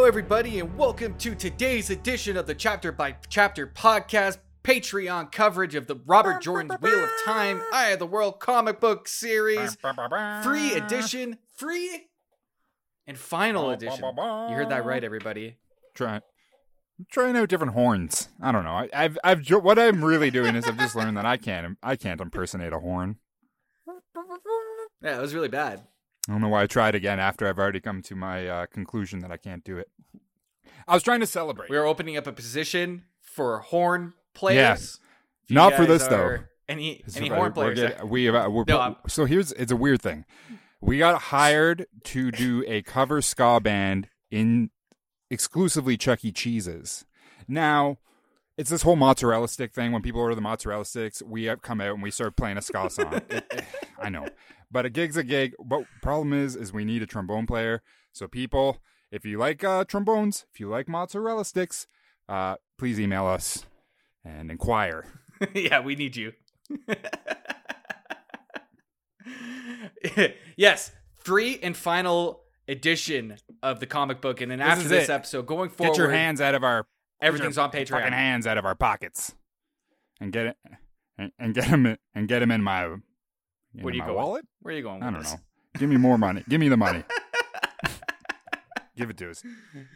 Hello, everybody, and welcome to today's edition of the Chapter by Chapter podcast Patreon coverage of the Robert Jordan's Wheel of Time, Eye of the World comic book series, free edition, free and final edition. You heard that right, everybody. Try, trying out different horns. I don't know. I, I've, I've, what I'm really doing is I've just learned that I can't, I can't impersonate a horn. Yeah, it was really bad. I don't know why I tried again after I've already come to my uh, conclusion that I can't do it. I was trying to celebrate. We are opening up a position for horn players. Yes. Not for this, though. Any any We're- horn we're players? we have, we're, No, so here's it's a weird thing. We got hired to do a cover ska band in exclusively Chuck E. Cheese's. Now, it's this whole mozzarella stick thing. When people order the mozzarella sticks, we come out and we start playing a ska song. I know, but a gig's a gig. But problem is, is we need a trombone player. So people, if you like uh, trombones, if you like mozzarella sticks, uh, please email us and inquire. yeah, we need you. yes, free and final edition of the comic book, and then after this it. episode, going forward, Get your hands out of our everything's on Patreon. Fucking hands out of our pockets, and get it, and, and get them, and get them in my, Where do you go? wallet. Where are you going? I don't this? know. Give me more money. Give me the money. Give it to us,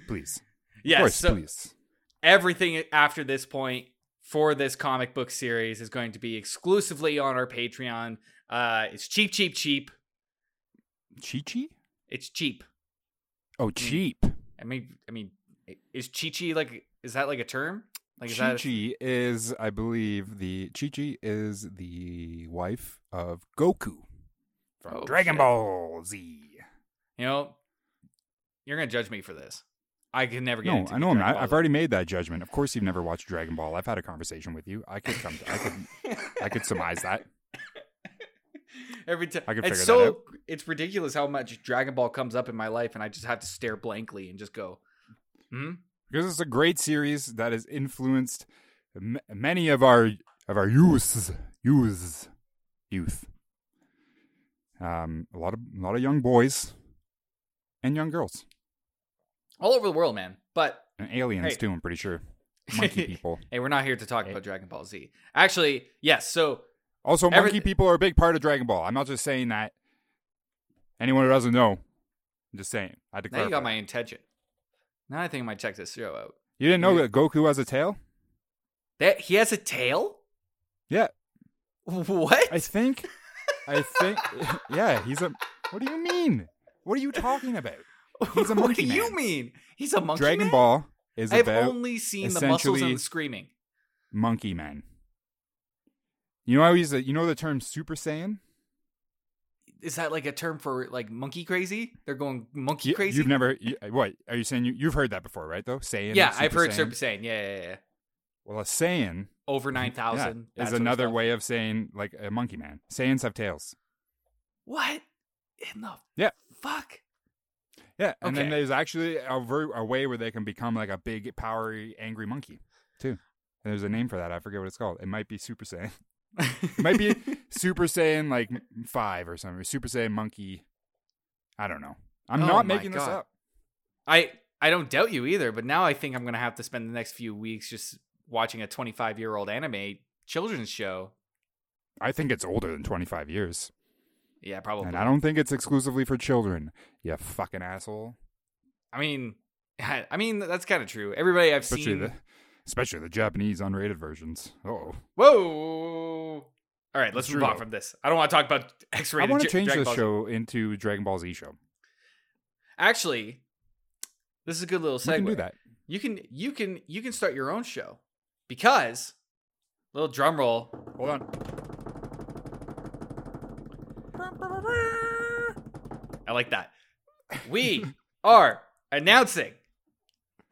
please. Yes, course, so please. everything after this point for this comic book series is going to be exclusively on our Patreon. Uh, it's cheap, cheap, cheap. Chi Chi? It's cheap. Oh, cheap. I mean, I mean, is Chi Chi like? Is that like a term? Like, is Chi that? Chi is, I believe, the Chi Chi is the wife of Goku from Oh, Dragon shit. Ball Z. You know, you're gonna judge me for this. I can never get No, into I know I'm not. I've already made that judgment. Of course, you've never watched Dragon Ball. I've had a conversation with you. I could come. To, I could. I could surmise that. Every time, I can it's figure that so out. it's ridiculous how much Dragon Ball comes up in my life, and I just have to stare blankly and just go, "Hmm." Because it's a great series that has influenced m- many of our of our youths, youths, youth. Um, a lot of a lot of young boys and young girls all over the world, man. But and aliens Hey. too. I'm pretty sure. Monkey people. hey, we're not here to talk Hey. about Dragon Ball Z. Actually, yes. So Also, Everyth- monkey people are a big part of Dragon Ball. I'm not just saying that. Anyone who doesn't know, I'm just saying. I had to now you got my intention. Now I think I might check this show out. You didn't know that Goku has a tail? That he has a tail. Yeah, What? I think. I think. Yeah, he's a. What do you mean? What are you talking about? He's a monkey. what do you mean? He's a monkey. Dragon man? Ball is I've about only seen the muscles and the screaming. monkey man. You know how he's a, you know the term Super Saiyan? Is that like a term for like monkey crazy? They're going monkey You, crazy. You've never you, what are you saying? You, you've heard that before, right? Though Saiyan. yeah, I've heard Saiyan. Super Saiyan. Yeah, yeah, yeah. Well, a Saiyan Over nine thousand yeah, is another way of saying like a monkey man. Saiyans have tails. What in the Yeah. fuck? Yeah, and then there's actually a, ver- a way where they can become like a big, powery, angry monkey too. And there's a name for that. I forget what it's called. It might be Super Saiyan. It might be Super Saiyan like five or something. or Super Saiyan monkey. I don't know. I'm Oh not making this up. I I don't doubt you either, but now I think I'm gonna have to spend the next few weeks just watching a 25 year old anime children's show. I think it's older than 25 years, Yeah, probably. and I don't think it's exclusively for children. You fucking asshole. I mean, I mean that's kind of true. Everybody I've Especially seen. the, especially the Japanese unrated versions. Oh, Whoa! All right, let's move on from this. I don't want to talk about X-rated. I want to change Dragon this show into Dragon Ball Z show. Actually, this is a good little segue. We can do that. You can you can you can start your own show because little drum roll. Hold on. I like that. We are announcing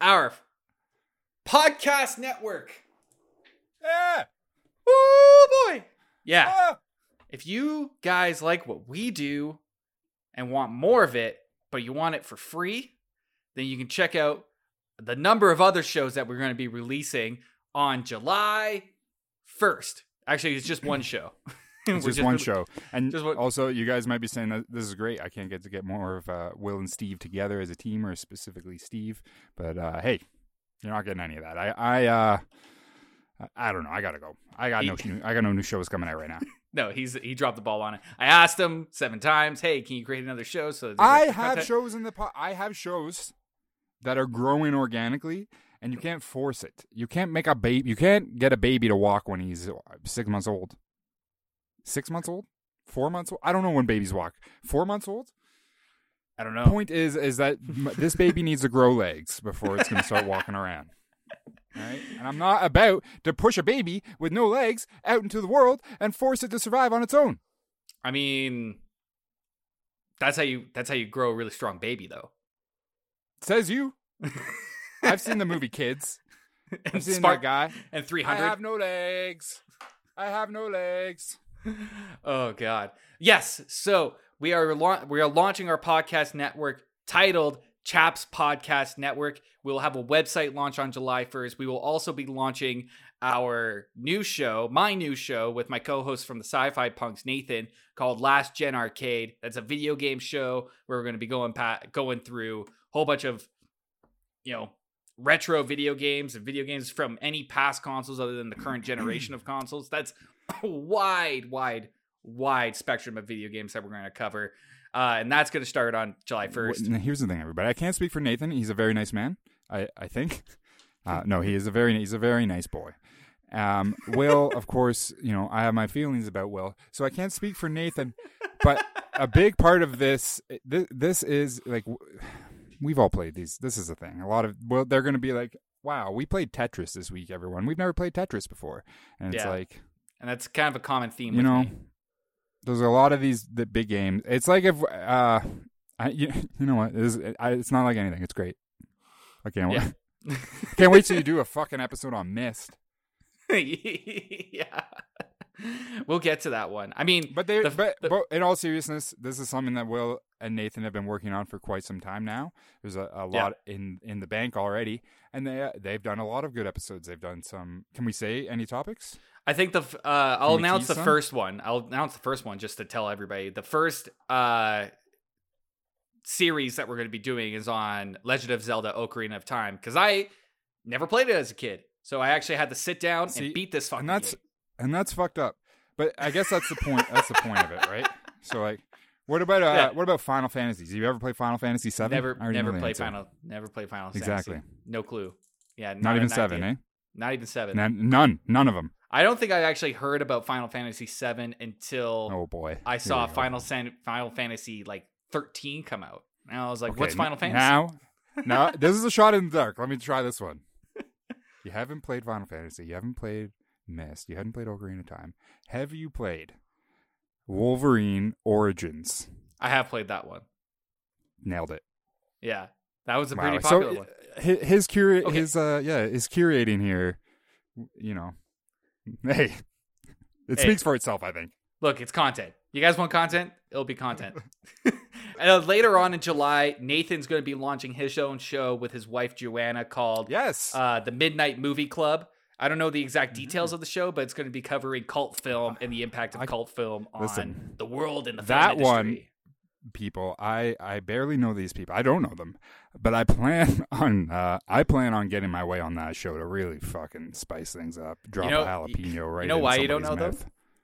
our podcast network. Yeah. Oh boy. Yeah. Ah. If you guys like what we do and want more of it, but you want it for free, then you can check out the number of other shows that we're going to be releasing on July 1st. Actually, it's just one show. It's We're just one show. And just one- also, you guys might be saying that this is great. I can't get to get more of uh, Will and Steve together as a team, or specifically Steve. But uh, hey, you're not getting any of that. I, I, uh, I- I don't know. I gotta go. I got no, He- new, I got no new shows coming out right now. No, he's he dropped the ball on it. I asked him seven times, "Hey, can you create another show?" So I have content?" shows in the pot. I have shows that are growing organically, and you can't force it. You can't make a baby. You can't get a baby to walk when he's uh, six months old. Six months old, four months old. I don't know when babies walk. Four months old. I don't know. Point is, is that this baby needs to grow legs before it's going to start walking around. Right, and I'm not about to push a baby with no legs out into the world and force it to survive on its own. I mean, that's how you that's how you grow a really strong baby, though. Says you. I've seen the movie Kids. and I've seen Spark that guy. and 300. I have no legs. I have no legs. oh God. Yes. So we are la- we are launching our podcast network titled Chaps Podcast Network. We will have a website launch on July 1st. We will also be launching our new show, my new show with my co-host from the Sci-Fi Punks, Nathan, called Last Gen Arcade. That's a video game show where we're going to be going pa- going through a whole bunch of you know retro video games and video games from any past consoles other than the current generation of consoles. That's a wide, wide, wide spectrum of video games that we're going to cover. Uh, and that's going to start on July 1st. Here's the thing, everybody. I can't speak for Nathan. He's a very nice man. I I think. Uh, no, he is a very he's a very nice boy. Um, Will, of course, you know I have my feelings about Will, so I can't speak for Nathan. But a big part of this, this, this is like we've all played these. This is a thing. A lot of well, they're going to be like, "Wow, we played Tetris this week, everyone. We've never played Tetris before," and it's Yeah. like And that's kind of a common theme you with know, me. There's a lot of these the big games. It's like if uh, I you, you know what? It's, I, it's not like anything. It's great. I can't Yeah. wait. can't wait till you do a fucking episode on Myst. yeah. We'll get to that one. I mean, But they, The- but, the- but in all seriousness, this is something that Will and Nathan have been working on for quite some time now. There's a, a Yeah. lot in in the bank already, and they they've done a lot of good episodes. They've done some. Can we say any topics? I think the uh, I'll announce the some? first one. I'll announce the first one just to tell everybody. The first uh, series that we're going to be doing is on Legend of Zelda: Ocarina of Time because I never played it as a kid, so I actually had to sit down See, and beat this fucking and that's game. And that's fucked up. But I guess that's the point. That's the point of it, right? So like, what about uh, Yeah. what about Final Fantasies? You ever play Final Fantasy Seven? Never, never play. Final, never play Final Exactly. Fantasy. No clue. Yeah, Not even seven, idea. eh? Not even seven. None, none, none of them. I don't think I actually heard about Final Fantasy seven until Oh boy, I saw. Final San- Final Fantasy like thirteen come out, and I was like, Okay, "What's n- Final Fantasy?" Now, now this is a shot in the dark. Let me try this one. You haven't played Final Fantasy. You haven't played Myst. You haven't played Ocarina of Time. Have you played Wolverine Origins? I have played that one. Nailed it. Yeah, that was a Wow. pretty popular so one. his, his cura- Okay. his uh yeah his curating here, you know, hey, it Hey. speaks for itself. I think. Look, it's content. You guys want content? It'll be content. and uh, later on in July, Nathan's going to be launching his own show with his wife Joanna called Yes. uh, the Midnight Movie Club. I don't know the exact Mm-hmm. details of the show, but it's going to be covering cult film and the impact of I- cult film on listen, the world and the that one- people i i barely know these people i don't know them but i plan on uh i plan on getting my way on that show to really fucking spice things up drop know- a jalapeno right You know why you don't know them?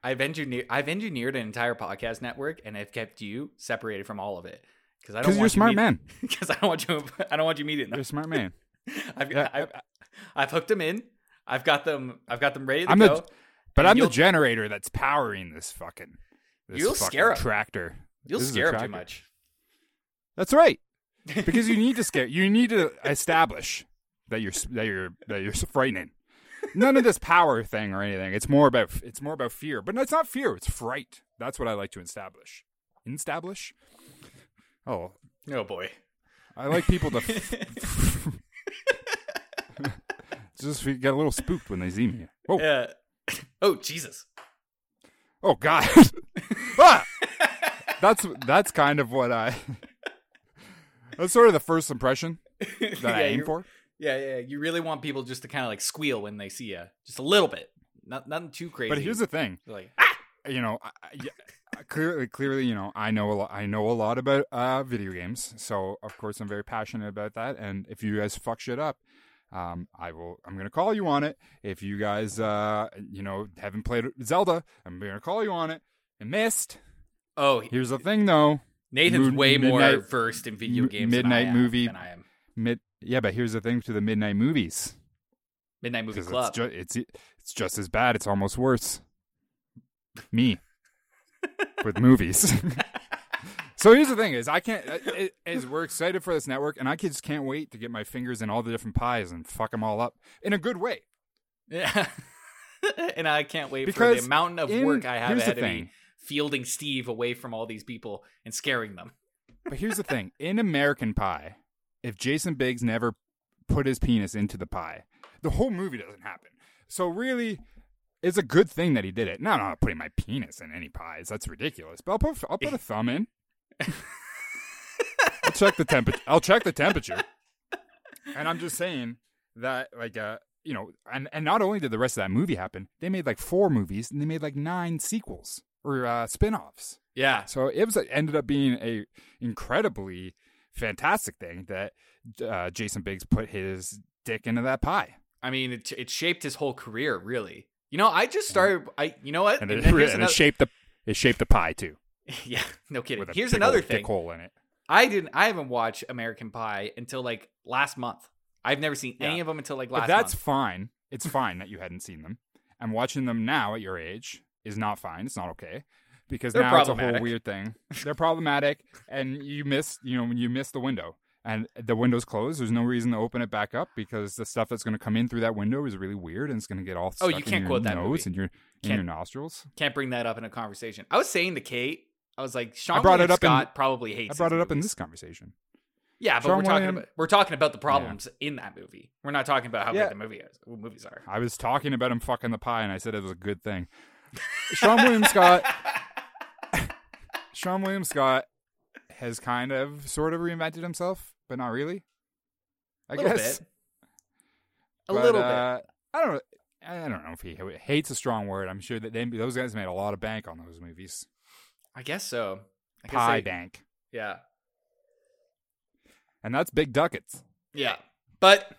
I've engineered I've engineered an entire podcast network, and I've kept you separated from all of it because I don't because you're a smart you man Because I don't want you. I don't want you meeting Them. you're a smart man I've, Yeah, I've, I've hooked them in. I've got them. I've got them ready to I'm go. the but i'm the generator that's powering this fucking this You'll fucking scare 'em. tractor You'll This scare them too much. that's right because you need to scare you need to establish that you're that you're that you're frightening none of this power thing or anything it's more about it's more about fear but no, it's not fear it's fright that's what i like to establish establish oh Oh boy. i like people to just get a little spooked when they see me oh Yeah. Oh Jesus. oh god ah! that's that's kind of what i that's sort of the first impression that i Yeah, aim you're- for Yeah, yeah. You really want people just to kind of like squeal when they see you, just a little bit. Not nothing too crazy. but here's the thing You're like ah. you know, I, I- yeah, clearly, clearly, you know, I know a lot. I know a lot about uh, video games, so of course I'm very passionate about that. And if you guys fuck shit up, um, I will. I'm gonna call you on it. If you guys, uh, you know, haven't played Zelda, I'm gonna call you on it. And missed. Oh, Here's the thing, though. Nathan's way more versed in video games. midnight than I am, movie. Than I am. Mid, yeah, but here's the thing to the midnight movies. Midnight Movie Club. It's, ju- it's it's just as bad. It's almost worse. Me with movies. so here's the thing: is I can't. Uh, it, is we're excited for this network, and I just can't wait to get my fingers in all the different pies and fuck them all up in a good way. yeah. and I can't wait for the amount of in- work I have ahead of me fielding Steve away from all these people and scaring them. But here's the thing: in American Pie, if Jason Biggs never put his penis into the pie, the whole movie doesn't happen. So really, it's a good thing that he did it. No, I'm not putting my penis in any pies. That's ridiculous. But I'll put I'll put a thumb in. I'll check the temperature. I'll check the temperature. And I'm just saying that, like, uh, you know, and and not only did the rest of that movie happen, they made like four movies and they made like nine sequels or uh, spin-offs. Yeah. So it was ended up being a incredibly fantastic thing that uh, Jason Biggs put his dick into that pie, I mean, it, it shaped his whole career, really. You know, I just started. I, you know what? and And it, and another- it shaped the it shaped the pie too. yeah, no kidding. Here's another thing. hole in it. I didn't. I haven't watched American Pie until like last month. I've never seen any Yeah. of them until like But last that's month. fine. It's fine that you hadn't seen them. And watching them now at your age is not fine. It's not okay because They're now it's a whole weird thing. They're problematic, and you miss you know when you miss the window. And the window's closed. There's no reason to open it back up because the stuff that's going to come in through that window is really weird and it's going to get all Oh, stuck you can't your quote that nose movie. and your in Can't- your nostrils. Can't bring that up in a conversation. I was saying to Kate, I was like, Sean I brought William it up in- Scott probably hates. I brought it up in this conversation. Yeah, but Sean we're talking William- about we're talking about the problems in that movie. We're not talking about how Yeah. good the movie is. Movies are. I was talking about him fucking the pie, and I said it was a good thing. Seann William Scott. Seann William Scott has kind of sort of reinvented himself, but not really. I A little guess bit. A But, little uh, I don't. I don't know if he hates a strong word. I'm sure that they, those guys made a lot of bank on those movies. I guess so. I guess Pie they- bank, Yeah. and that's big ducats. Yeah. But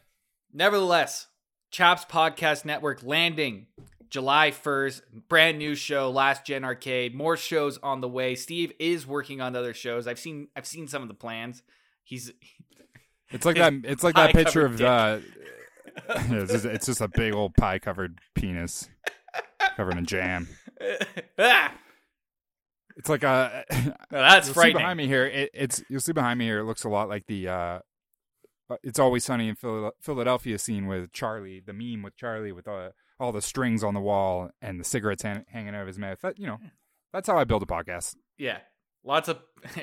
nevertheless, Chaps Podcast Network landing July 1st. Brand new show, Last Gen Arcade. More shows on the way. Steve is working on other shows. I've seen I've seen some of the plans. He's It's like that. It's like that picture of the. it's, just, it's just a big old pie covered penis covered in jam. ah, It's like a. that's you'll see behind me here. It, it's you'll see behind me here. It looks a lot like the. uh uh, It's always sunny in Phila- Philadelphia scene with Charlie, the meme with Charlie with uh, all the strings on the wall and the cigarettes hang- hanging out of his mouth. That you know, that's how I build a podcast. Yeah. Lots of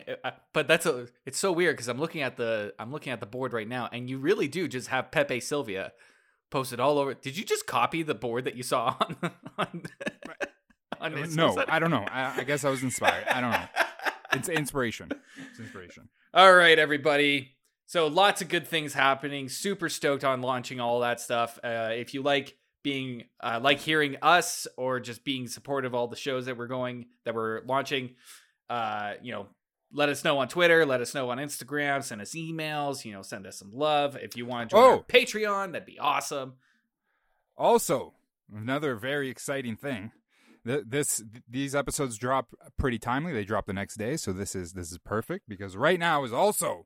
but that's a it's so weird cuz I'm looking at the I'm looking at the board right now and you really do just have Pepe Sylvia posted all over. Did you just copy the board that you saw on on, no? I don't know. I, I guess I was inspired. I don't know. It's inspiration. It's inspiration. All right, everybody. So lots of good things happening. Super stoked on launching all that stuff. Uh, if you like being uh, like hearing us or just being supportive of all the shows that we're going that we're launching, uh, you know, let us know on Twitter. Let us know on Instagram. Send us emails. You know, send us some love. If you want to join our Oh. Patreon, that'd be awesome. Also, another very exciting thing. Th- This these episodes drop pretty timely. They drop the next day, so this is this is perfect because right now is also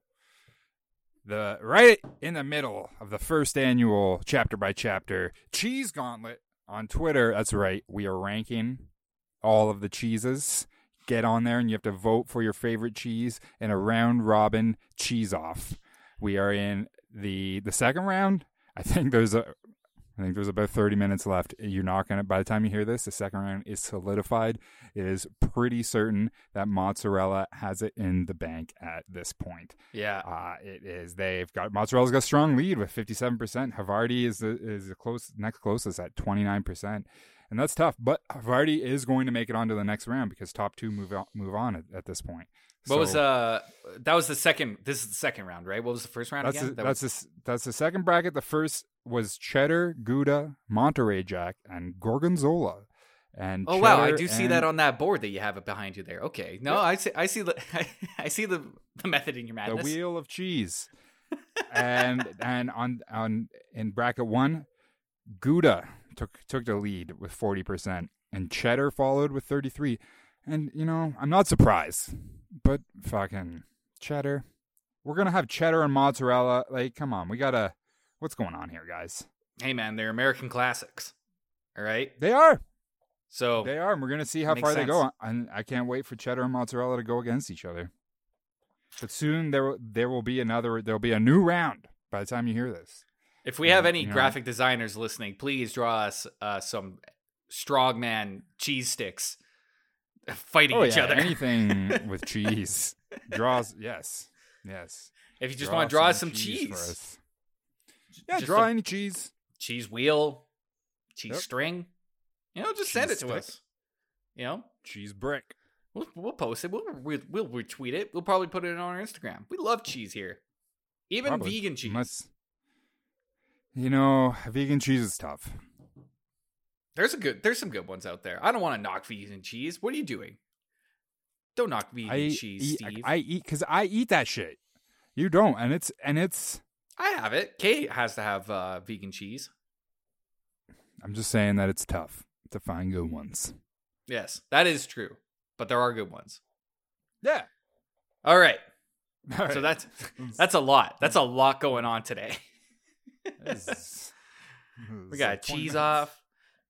the right in the middle of the first annual chapter by chapter cheese gauntlet on Twitter. That's right. We are ranking all of the cheeses. Get on there and you have to vote for your favorite cheese in a round robin cheese off. We are in the the second round. I think there's a I think there's about 30 minutes left. You're not going to, by the time you hear this, the second round is solidified. It is pretty certain that mozzarella has it in the bank at this point. Yeah. Uh, it is, they've got, mozzarella's got a strong lead with 57%. Havarti is the, is the close, next closest at 29%. And that's tough, but Havarti is going to make it on to the next round because top two move on, move on at, at this point. What was So- uh that was the second this is the second round, right? What was the first round That's again? the, That that's was- the, that's the second bracket. The first was cheddar, Gouda, Monterey Jack, and Gorgonzola. and Oh wow, I do see and- that on that board that you have it behind you there. Okay, no, I see, I see the, I, see the, the method in your madness. the wheel of cheese. and and on on in bracket one, Gouda took took the lead with forty percent, and cheddar followed with thirty three. And you know, I'm not surprised, but fucking cheddar. We're gonna have cheddar and mozzarella. Like, come on, we gotta. What's going on here, guys? Hey man, they're American classics. All right, They are. so They are. and We're gonna see how far they go, and I can't wait for cheddar and mozzarella to go against each other. But soon there will- there will be another. There will be a new round by the time you hear this. if we have any you know. graphic designers listening, please draw us uh, some strongman cheese sticks fighting oh each yeah, other. anything with cheese draws. Yes, yes. if you just want to draw us some for cheese. Yeah, Just draw any cheese. cheese wheel, cheese Yep. string, you know, just send it to stick. us. You know, Cheese brick. We'll, we'll post it. We'll, we'll we'll retweet it. We'll probably put it on our Instagram. We love cheese here, even Probably. vegan cheese. Must- You know, vegan cheese is tough. There's a good. There's some good ones out there. I don't want to knock vegan cheese. What are you doing? Don't knock vegan I cheese, eat, Steve. I, I eat because I eat that shit. You don't, and it's and it's. I have it. Kate has to have uh, vegan cheese. I'm just saying that it's tough to find good ones. Yes, that is true. But there are good ones. Yeah. All right. All So that's that's a lot. That's a lot going on today. We got cheese off.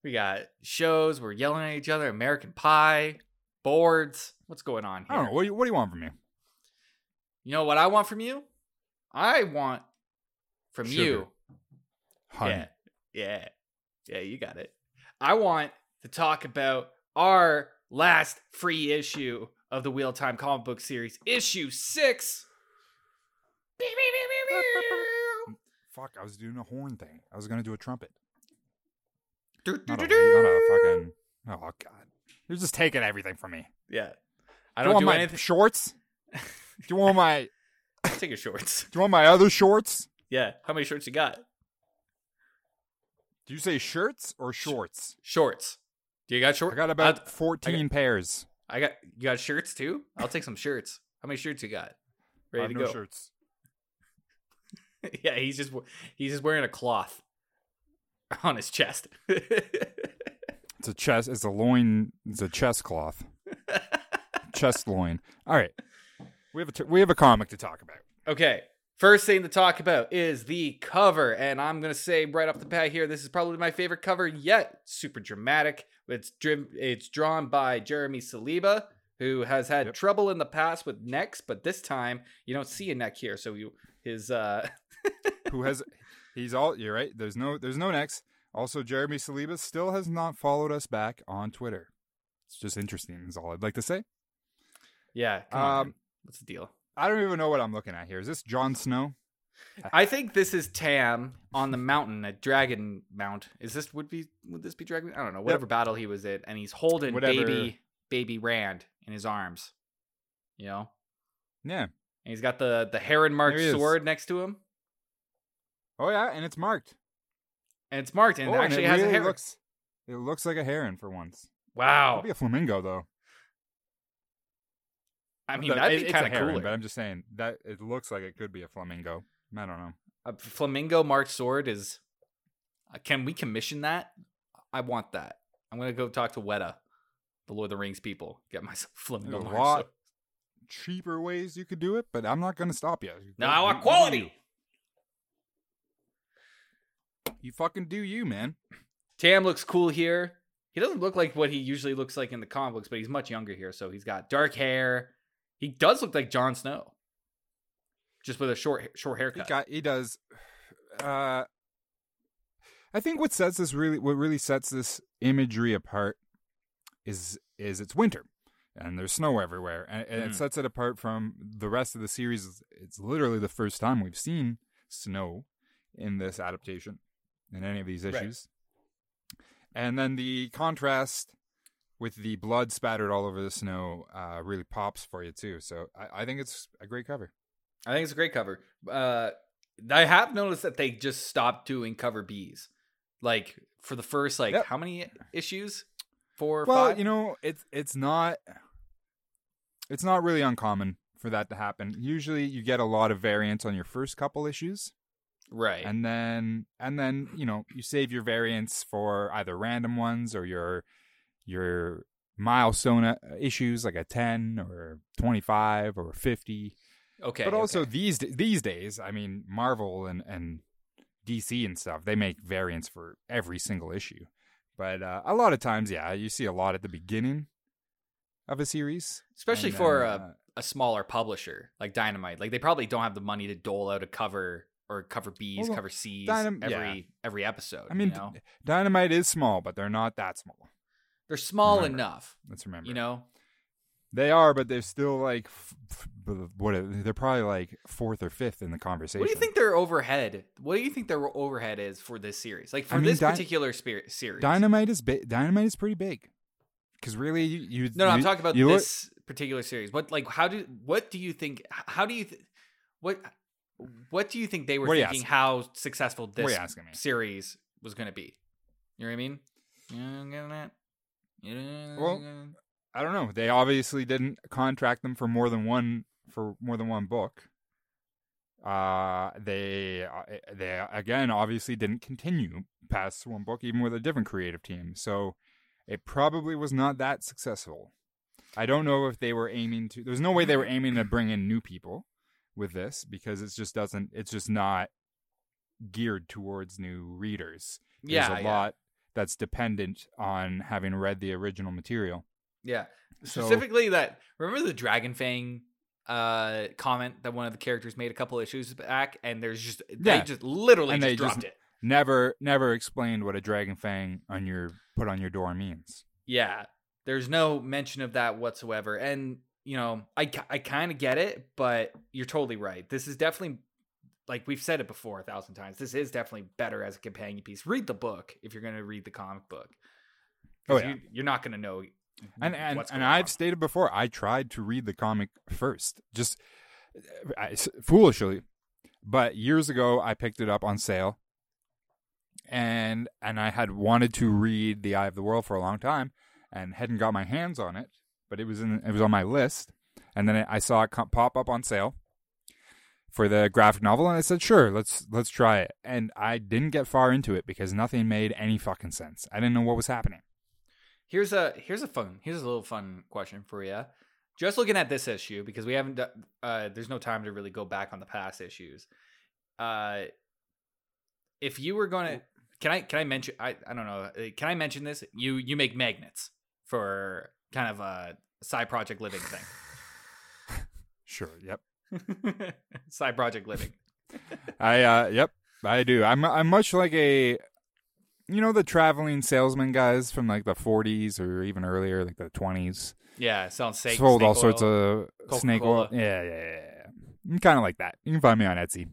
We got shows. We're yelling at each other. American Pie, boards. What's going on here? I don't know. What do you, what do you want from me? You know what I want from you? I want from Sugar. you. Honey. Yeah. Yeah. Yeah, you got it. I want to talk about our last free issue of the Wheel Time comic book series, issue six. Fuck, I was doing a horn thing. I was gonna do a trumpet. Do, do, Not a, do. not a fucking. Oh god, you're just taking everything from me. Yeah. I do you don't want do my anything. shorts? do you want my? Take your shorts. Do you want my other shorts? Yeah. How many shorts you got? Do you say shirts or shorts? Shorts. Do you got shorts? I got about 14 pairs. I got you got shirts too? I'll take some shirts. How many shirts you got? I Ready to no go. shirts. yeah, he's just he's just wearing a cloth on his chest. It's a chest. It's a loin. It's a chest cloth. chest loin. All right. We have a t- we have a comic to talk about. okay. First thing to talk about is the cover, and I'm gonna say right off the bat here, this is probably my favorite cover yet. Super dramatic. It's dri- it's drawn by Jeremy Saliba, who has had Yep. trouble in the past with necks, but this time you don't see a neck here, so you his uh Who has? He's all. You're right. There's no. There's no next. Also, Jeremy Saliba still has not followed us back on Twitter. It's just interesting. Is all I'd like to say. yeah. On, Um, man. what's the deal? I don't even know what I'm looking at here. Is this Jon Snow? I think this is Tam on the mountain at Dragon Mount. Is this would be would this be Dragon? I don't know. Whatever battle he was in, and he's holding Whatever. baby baby Rand in his arms. You know, Yeah. and he's got the the heron marked he sword next to him, Oh yeah, and it's marked. and it's marked, and oh, it actually and it has really a heron. looks. It looks like a heron for once. wow, Could be a flamingo though. I mean that'd it- be kind of heron, cooler. But I'm just saying that it looks like it could be a flamingo. I don't know. A flamingo marked sword is. uh, Can we commission that? I want that. I'm gonna go talk to Weta, the Lord of the Rings people. Get myself flamingo There's a marked lot sword. cheaper ways you could do it, but I'm not going to stop you. No, You- I want quality. You. Fucking do you, man. Tam looks cool here. He doesn't look like what he usually looks like in the comic books, but he's much younger here. So he's got dark hair. He does look like Jon Snow, just with a short short He haircut. got. He does. Uh, I think what sets this really, what really sets this imagery apart, is is it's winter, and there's snow everywhere, and, and Mhm. it sets it apart from the rest of the series. It's literally the first time we've seen snow in this adaptation, in any of these Right. issues. And then the contrast with the blood spattered all over the snow uh, really pops for you too. So I, I think it's a great cover. I think it's a great cover. Uh, I have noticed that they just stopped doing cover Bs, like for the first like Yep. how many issues? four well, five. you know, it's it's not it's not really uncommon for that to happen. Usually, you get a lot of variants on your first couple issues, right. and then and then you know you save your variants for either random ones or your your milestone uh, issues like a 10 or 25 or 50 okay. but also okay. these these days i mean marvel and and dc and stuff they make variants for every single issue but uh, a lot of times yeah you see a lot at the beginning of a series especially and for then, a, uh, a smaller publisher like Dynamite. Like they probably don't have the money to dole out a cover or cover B's, Well, cover C's Dynam- every yeah. every episode. i mean you know? Dynamite is small but they're not that small they're small remember. enough. let's remember You know, they are but they're still like what they're probably like fourth or fifth in the conversation what do you think their overhead? What do you think their overhead is for this series? Like for I mean, this Dy- particular spirit series. Dynamite is big. Dynamite is pretty big. Because really, you, you No, no, I'm talking about you look- this particular series. What like how do what do you think? How do you th- what what do you think they were What thinking? How successful this you asking me? series was going to be? You know what I mean? You know getting at? You know Well, I don't know. They obviously didn't contract them for more than one for more than one book. Uh, they uh, they again obviously didn't continue past one book, even with a different creative team. So it probably was not that successful. I don't know if they were aiming to. There's no way they were aiming to bring in new people with this because it just doesn't. It's just not geared towards new readers. There's yeah, a yeah. lot that's dependent on having read the original material. Yeah. So- Specifically that remember the Dragon Fang uh comment that one of the characters made a couple issues back and there's just they Yeah. just literally And just they just- dropped it. Never, never explained what a dragon fang on your put on your door means. Yeah. There's no mention of that whatsoever. And you know, I I kind of get it, but you're totally right. This is definitely like we've said it before a thousand times. This is definitely better as a companion piece. Read the book if you're going to read the comic book. Oh, yeah. you, you're not going to know And and, and I've on. stated before, I tried to read the comic first, just I, foolishly. But years ago, I picked it up on sale, and and I had wanted to read The Eye of the World for a long time, and hadn't got my hands on it. But it was in it was on my list, and then I saw it pop up on sale for the graphic novel, and I said, "Sure, let's let's try it." And I didn't get far into it because nothing made any fucking sense. I didn't know what was happening. Here's a here's a fun here's a little fun question for you. Just looking at this issue because we haven't uh there's no time to really go back on the past issues. Uh if you were going to can I can I mention I I don't know. uh, Can I mention this? You you make magnets for kind of a side project living thing. Sure, yep. side project living. I uh yep, I do. I'm I'm much like a you know the traveling salesman guys from like the 40s or even earlier like the 20s. Yeah, selling steak. Sold snake all sorts oil. of snake oil. Coca-Cola. Yeah, yeah, yeah. yeah. I'm kind of like that. You can find me on Etsy.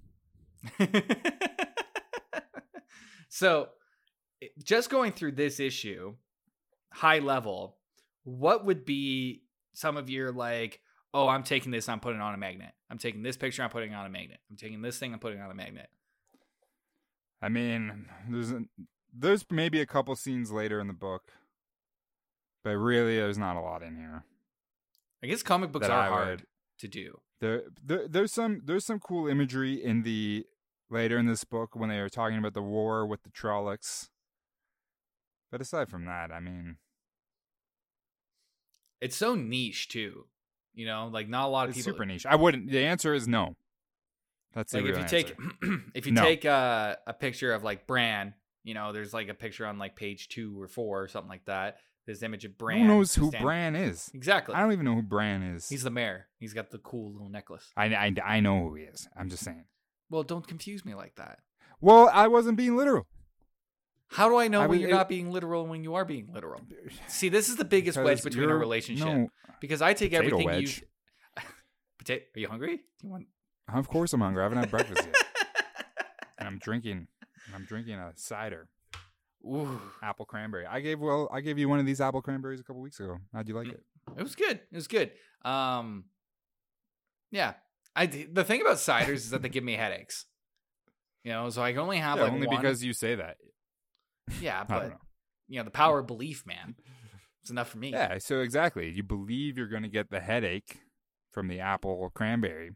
so, just going through this issue, high level, what would be some of your like, oh, I'm taking this, I'm putting on a magnet. I'm taking this picture, I'm putting on a magnet. I'm taking this thing, I'm putting on a magnet. I mean, there's a, there's maybe a couple scenes later in the book, but really there's not a lot in here. I guess comic books are hard to do. There, there there's some there's some cool imagery in the later in this book when they are talking about the war with the Trollocs. But aside from that, I mean, It's so niche too. You know, like not a lot of it's people. super niche. I wouldn't. The answer is no. That's like if you take if you No. take a, a picture of like Bran, you know, there's like a picture on like page two or four or something like that. This image of Bran. who knows who stand- Bran is? Exactly. I don't even know who Bran is. He's the mayor. He's got the cool little necklace. I, I, I know who he is. I'm just saying. Well, don't confuse me like that. Well, I wasn't being literal. How do I know I when was- you're it- not being literal and when you are being literal? See, this is the biggest wedge between our relationship No, because I take everything wedge. you. Potato? Are you hungry? Do you want? of course I'm hungry. I haven't had breakfast yet, and I'm drinking. And I'm drinking a cider. Ooh, apple cranberry. I gave well, I gave you one of these apple cranberries a couple weeks ago. How'd you like it? it was good. It was good. Um, yeah. I the thing about ciders is that they give me headaches. You know, so I can only have Yeah, like only one. because you say that. Yeah, but know. you know the power of belief, man. It's enough for me. Yeah, so exactly. You believe you're going to get the headache from the apple or cranberry,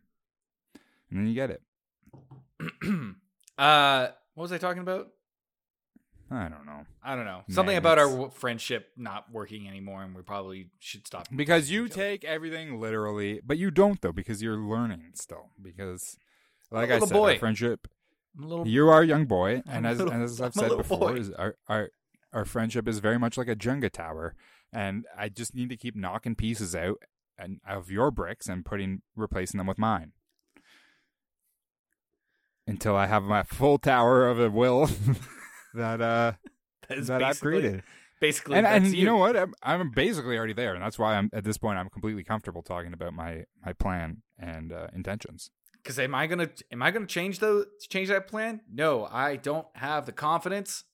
and then you get it. uh, what was I talking about? I don't know. I don't know. Something about our w- friendship not working anymore, and we probably should stop. Because you each other. take everything literally, but you don't though, because you're learning still. Because, like I said, boy. friendship. Little. You are a young boy, and as little- as I've I'm said before, is our our our friendship is very much like a Jenga tower, and I just need to keep knocking pieces out and of your bricks and putting replacing them with mine until I have my full tower of a will that uh that is that I've created. Basically, and and you know what? I'm, I'm basically already there, and that's why I'm at this point. I'm completely comfortable talking about my my plan and uh, intentions. Because am I gonna am I gonna change those change that plan? No, I don't have the confidence,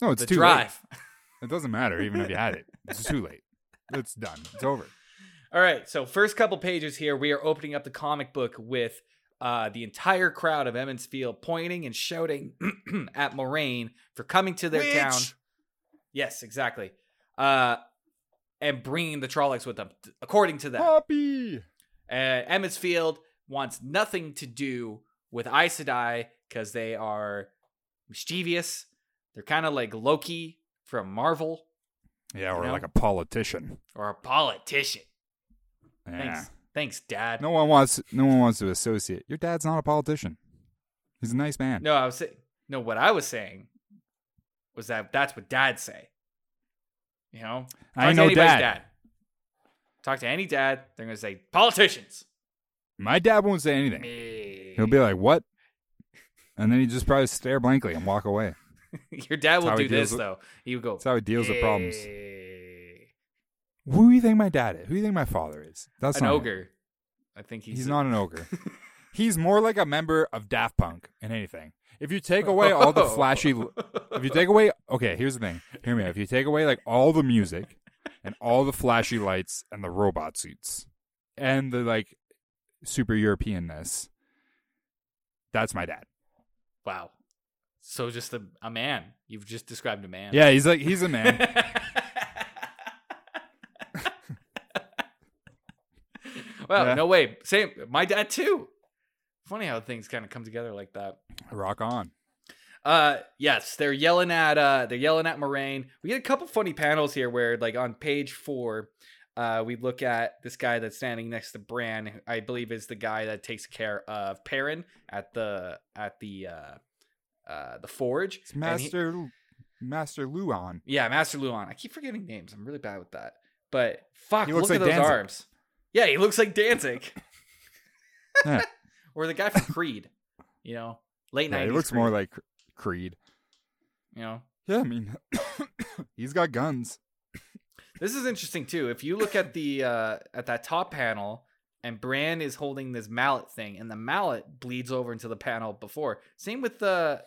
No, it's too drive. late. It doesn't matter, even if you had it. It's too late. It's done. It's over. All right, so first couple pages here, we are opening up the comic book with uh, the entire crowd of Emond's Field pointing and shouting at Moiraine for coming to their town. Yes, exactly. Uh, and bringing the Trollocs with them, according to them. Poppy. Uh, Emond's Field wants nothing to do with Aes Sedai because they are mischievous. They're kind of like Loki from Marvel Yeah, or You know? like a politician. or a politician. Yeah. Thanks, thanks, Dad. No one wants. No one wants to associate. Your dad's not a politician. He's a nice man. No, I was saying no. What I was saying was that that's what dads say. You know, I Talk to know anybody's dad. Talk to any dad, they're gonna say politicians. My dad won't say anything. He'll be like, "What?" And then he just probably stare blankly and walk away. Your dad will do this with- though. He would go. That's how he deals with problems. Who do you think my dad is? Who do you think my father is? That's An not him. ogre. I think he's, He's not an ogre. He's more like a member of Daft Punk in anything. If you take away all the flashy, if you take away, okay, here's the thing. Hear me out. If you take away like all the music and all the flashy lights and the robot suits and the like super Europeanness, that's my dad. wow. So just a, a man. You've just described a man. Yeah, he's like he's a man. well, Yeah. no way. Same. My dad too. Funny how things kind of come together like that. Rock on. Uh, yes, they're yelling at uh, they're yelling at Moiraine. We get a couple funny panels here where, like, on page four, uh, we look at this guy that's standing next to Bran. I believe is the guy that takes care of Perrin at the at the uh, uh, the forge. It's And he- Master Master Luhhan. yeah, Master Luhhan. I keep forgetting names. I'm really bad with that. But fuck, look looks at those Danzig. arms. Yeah, he looks like Danzig. Yeah. or the guy from Creed. You know, late Yeah, nineties. he looks more like Creed. you know. Yeah, I mean, he's got guns. This is interesting too. If you look at the uh at that top panel, and Bran is holding this mallet thing, and the mallet bleeds over into the panel before. Same with the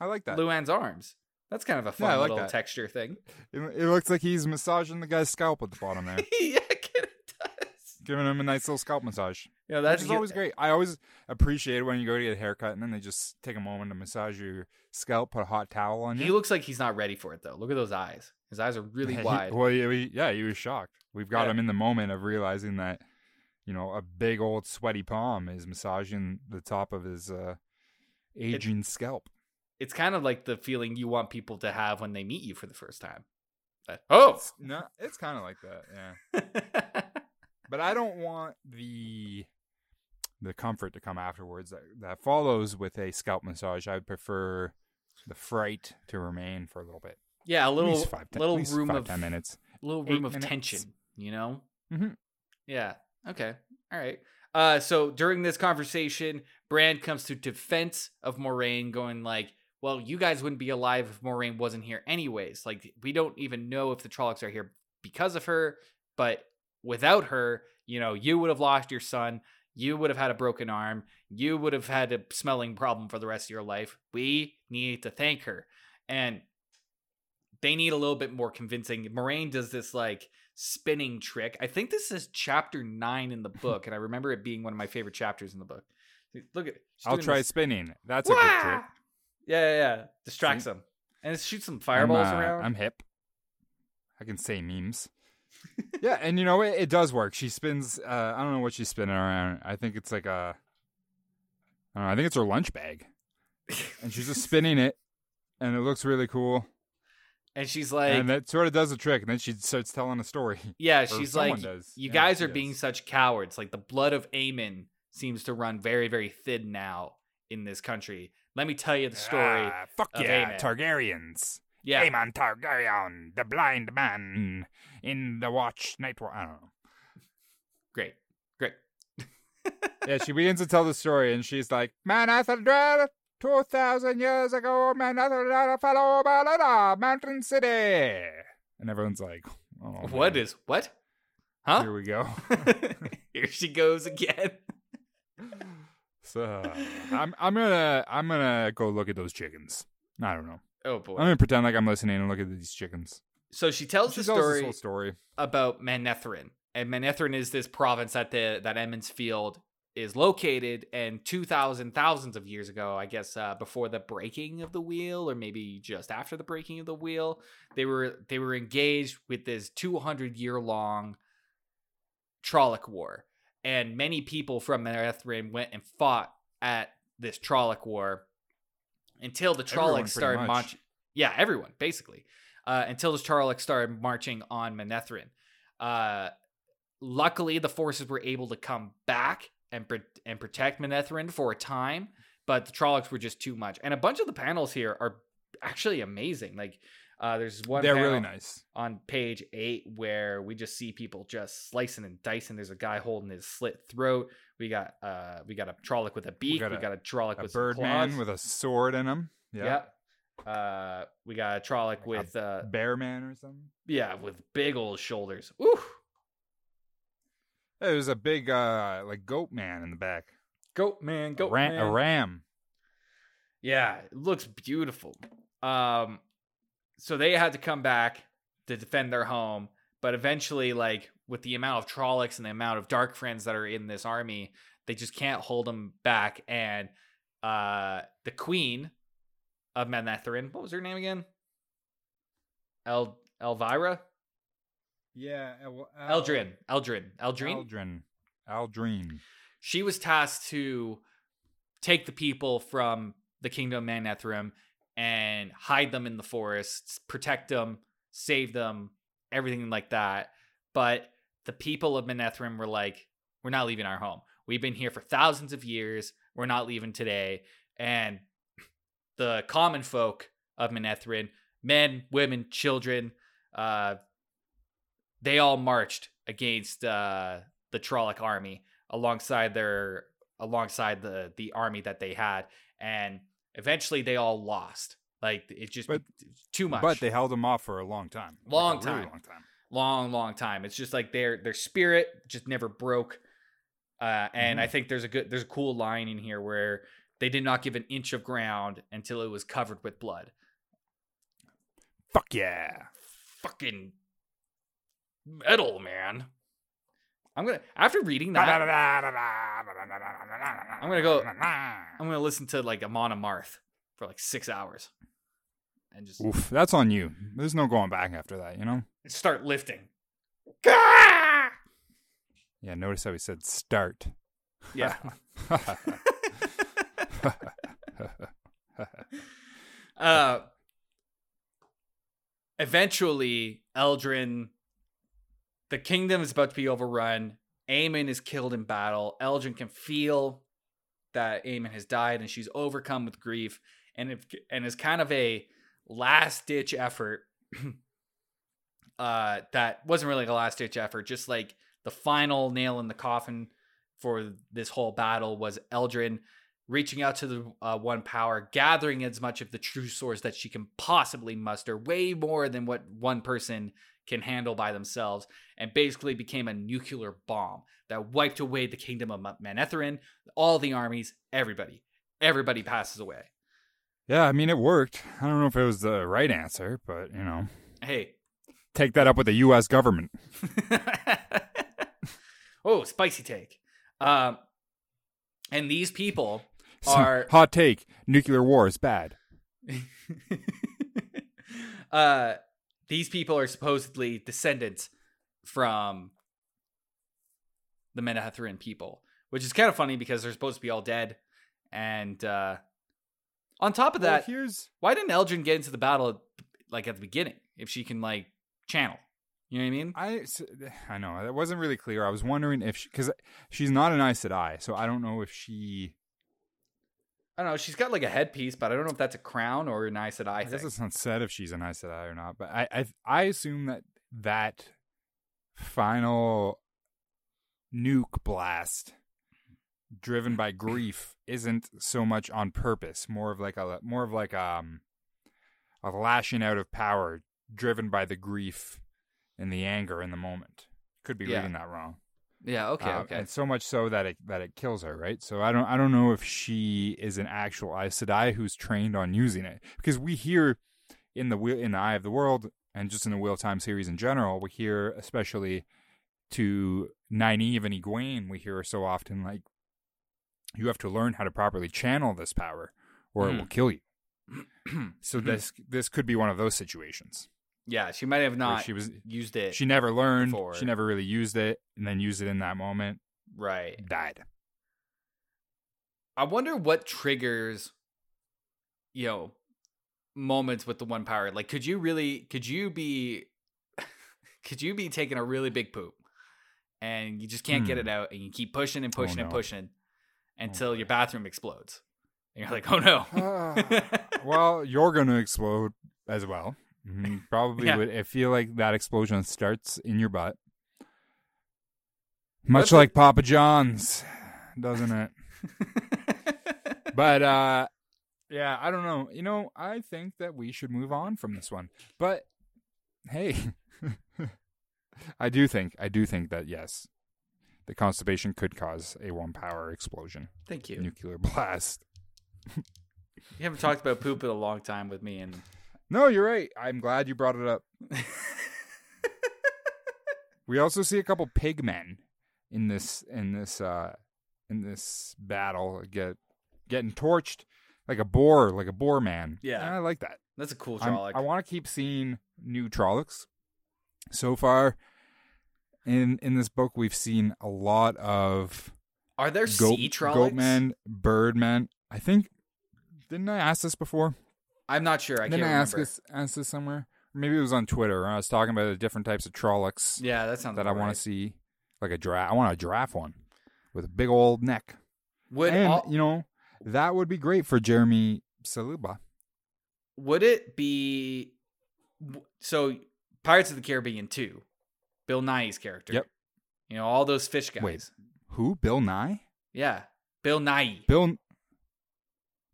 I like that. Luhhan's arms. That's kind of a fun Yeah, like little that. texture thing. It, it looks like he's massaging the guy's scalp at the bottom there, yeah, it does. giving him a nice little scalp massage. You know, that's always great. I always appreciate it when you go to get a haircut and then they just take a moment to massage your scalp, put a hot towel on you. He looks like he's not ready for it though. Look at those eyes. His eyes are really He- wide. well, yeah, he, yeah, he was shocked. We've got Yeah. him in the moment of realizing that, you know, a big old sweaty palm is massaging the top of his uh, aging scalp. It's kind of like the feeling you want people to have when they meet you for the first time. Oh, No, it's kind of like that, yeah. but I don't want the the comfort to come afterwards that, that follows with a scalp massage. I would prefer the fright to remain for a little bit. yeah, a little five, ten, little room five, of ten minutes. A little room of minutes. tension. You know. Mhm. Yeah. Okay. All right. Uh, so during this conversation, Brand comes to defense of Moiraine, going like, "Well, you guys wouldn't be alive if Moiraine wasn't here, anyways. Like, we don't even know if the Trollocs are here because of her, but without her, you know, you would have lost your son." You would have had a broken arm. You would have had a smelling problem for the rest of your life. We need to thank her. And they need a little bit more convincing. Moiraine does this like spinning trick. I think this is chapter nine in the book, and I remember it being one of my favorite chapters in the book. Look at she's I'll try this- spinning. That's a good trick. Yeah, yeah, yeah. Distracts them and it shoots some fireballs I'm, uh, around. I'm hip. I can say memes. Yeah, and you know it, it does work. She spins. Uh, I don't know what she's spinning around. I think it's like a. I don't know. I think it's her lunch bag, and she's just spinning it, and it looks really cool. And she's like, and that sort of does the trick. And then she starts telling a story. yeah, she's like, does. you Yeah, guys are being does. such cowards. Like the blood of Aemon seems to run very, very thin now in this country. Let me tell you the story. Ah, fuck of yeah, Aemon. Targaryens. Yeah, Aemon Targaryen, the blind man in the Watch Night. Wa- I don't know. great, great. yeah, she begins to tell the story, and she's like, "Man, Athelred, two thousand years ago, man, Athelred fell over Balada, Mountain City," and everyone's like, oh, What man. is what? Huh? Here we go. Here she goes again. so I'm I'm gonna I'm gonna go look at those chickens. I don't know. Oh boy. I'm gonna pretend like I'm listening and look at these chickens. so she tells She the tells story whole story. about Manetheren. And Manetheren is this province that the that Emond's Field is located and 2000 thousands of years ago i guess uh, before the breaking of the wheel or maybe just after the breaking of the wheel they were they were engaged with this 200 year long Trolloc war and many people from Manetheren went and fought at this Trolloc war until the Trollocs started marching yeah everyone basically uh, until the Trollocs started marching on Manetheren uh, luckily, the forces were able to come back and pro- and protect Manetheren for a time, but the Trollocs were just too much. And a bunch of the panels here are actually amazing. Like, uh, there's one They're really nice. on page eight where we just see people just slicing and dicing. There's a guy holding his slit throat. We got uh, we got a Trolloc with a beak. We got got a- a, Trolloc A with birdman with a sword in him. Yeah. yeah. Uh, we got a Trolloc with uh, Bear man or something. yeah, with big old shoulders. Ooh, Hey, There's a big uh like goat man in the back. goat man, A goat ram, man. a ram. Yeah, it looks beautiful. Um, so they had to come back to defend their home, but eventually, like with the amount of Trollocs and the amount of Dark Friends that are in this army, they just can't hold them back. And uh, the Queen of Manetheren, what was her name again? El Elvira, Yeah. El, El- Eldrene, Eldrene, Eldrene. Aldrin. Aldrin. she was tasked to take the people from the kingdom of Manetheren and hide them in the forests, protect them, save them, everything like that. But the people of Manetheren were like, we're not leaving our home. We've been here for thousands of years. We're not leaving today. And the common folk of Manetheren, men, women, children, uh, they all marched against uh, the Trolloc army alongside their alongside the the army that they had, and eventually they all lost. Like it just But- too much. But they held them off for a long time. Like, Long really time. long time. long, long time. It's just like their their spirit just never broke. Uh, and Mm-hmm. I think there's a good there's a cool line in here where they did not give an inch of ground until it was covered with blood. Fuck yeah. Fucking metal, man. I'm gonna after reading that, I'm gonna go- I'm gonna listen to like Amon Amarth for like six hours, and just Oof, that's on you. There's no going back after that, you know? start lifting. Yeah, notice how he said start. Yeah. uh eventually Eldrene the kingdom is about to be overrun. Aemon is killed in battle. Eldrene can feel that Aemon has died and she's overcome with grief and if, and is kind of a last ditch effort uh that wasn't really a last ditch effort just like the final nail in the coffin for this whole battle was Eldrene reaching out to the uh, one power, gathering as much of the true source that she can possibly muster, way more than what one person can handle by themselves, and basically became a nuclear bomb that wiped away the kingdom of Ma- Manetheren, all the armies, everybody. Everybody passes away. Yeah, I mean, it worked. I don't know if it was the right answer, but, you know, Hey. take that up with the U.S. government. oh, spicy take. Um, and these people are Hot take nuclear war is bad. uh these people are supposedly descendants from the Manetheren people, which is kind of funny because they're supposed to be all dead. And uh, on top of Well, that, here's why didn't Eldrene get into the battle like at the beginning if she can like channel? You know what I mean? I I know that wasn't really clear. I was wondering if she. because she's not an Aes Sedai, so I don't know if she. I don't know. She's got like a headpiece, but I don't know if that's a crown or an Aes Sedai I thing. guess it's not said if she's an Aes Sedai or not, but I I, I assume that that final nuke blast driven by grief isn't so much on purpose, more of like a more of like um a lashing out of power driven by the grief and the anger in the moment. Could be Yeah. reading that wrong. Yeah. Okay. Uh, okay. And so much so that it that it kills her, right? So I don't I don't know if she is an actual Aes Sedai who's trained on using it because we hear in the wheel in the Eye of the World and just in the Wheel of Time series in general, we hear especially to Nynaeve and Egwene, we hear so often like you have to learn how to properly channel this power or it Mhm. will kill you. So this this could be one of those situations. Yeah, she might have not she was used it. she never learned, before. she never really used it, and then used it in that moment, right. died. I wonder what triggers, you know, moments with the one power. Like, could you really? Could you be? could you be taking a really big poop, and you just can't get Hmm. it out, and you keep pushing and pushing and no. pushing until boy. your bathroom explodes, and you're like, oh no. well, you're going to explode as well. Mhm. Probably Yeah. would. I feel like that explosion starts in your butt, much What's like Papa John's, doesn't it? but uh, yeah, I don't know. You know, I think that we should move on from this one. But hey, I do think I do think that yes, the constipation could cause a one power explosion, Thank you. nuclear blast. You haven't talked about poop in a long time with me, and No, you're right. I'm glad you brought it up. We also see a couple pigmen in this in this uh in this battle get getting torched like a boar, like a boar man. Yeah. And I like that. that's a cool I'm- I want to keep seeing new Trollocs. So far in in this book we've seen a lot of Are there goat, sea Trollocs? goat men, bird men. I think didn't I ask this before? I'm not sure. I Didn't can't I ask remember. this ask this somewhere? Maybe it was on Twitter. I was talking about the different types of Trollocs Yeah, that sounds. that I about want right. to see, like a giraffe. I want a giraffe one with a big old neck, Would and all- you know that would be great for Jeremy Saluba. would it be so Pirates of the Caribbean 2, Bill Nye's character. Yep. You know, all those fish guys. Wait. Who? Bill Nye? Yeah. Bill Nye. Bill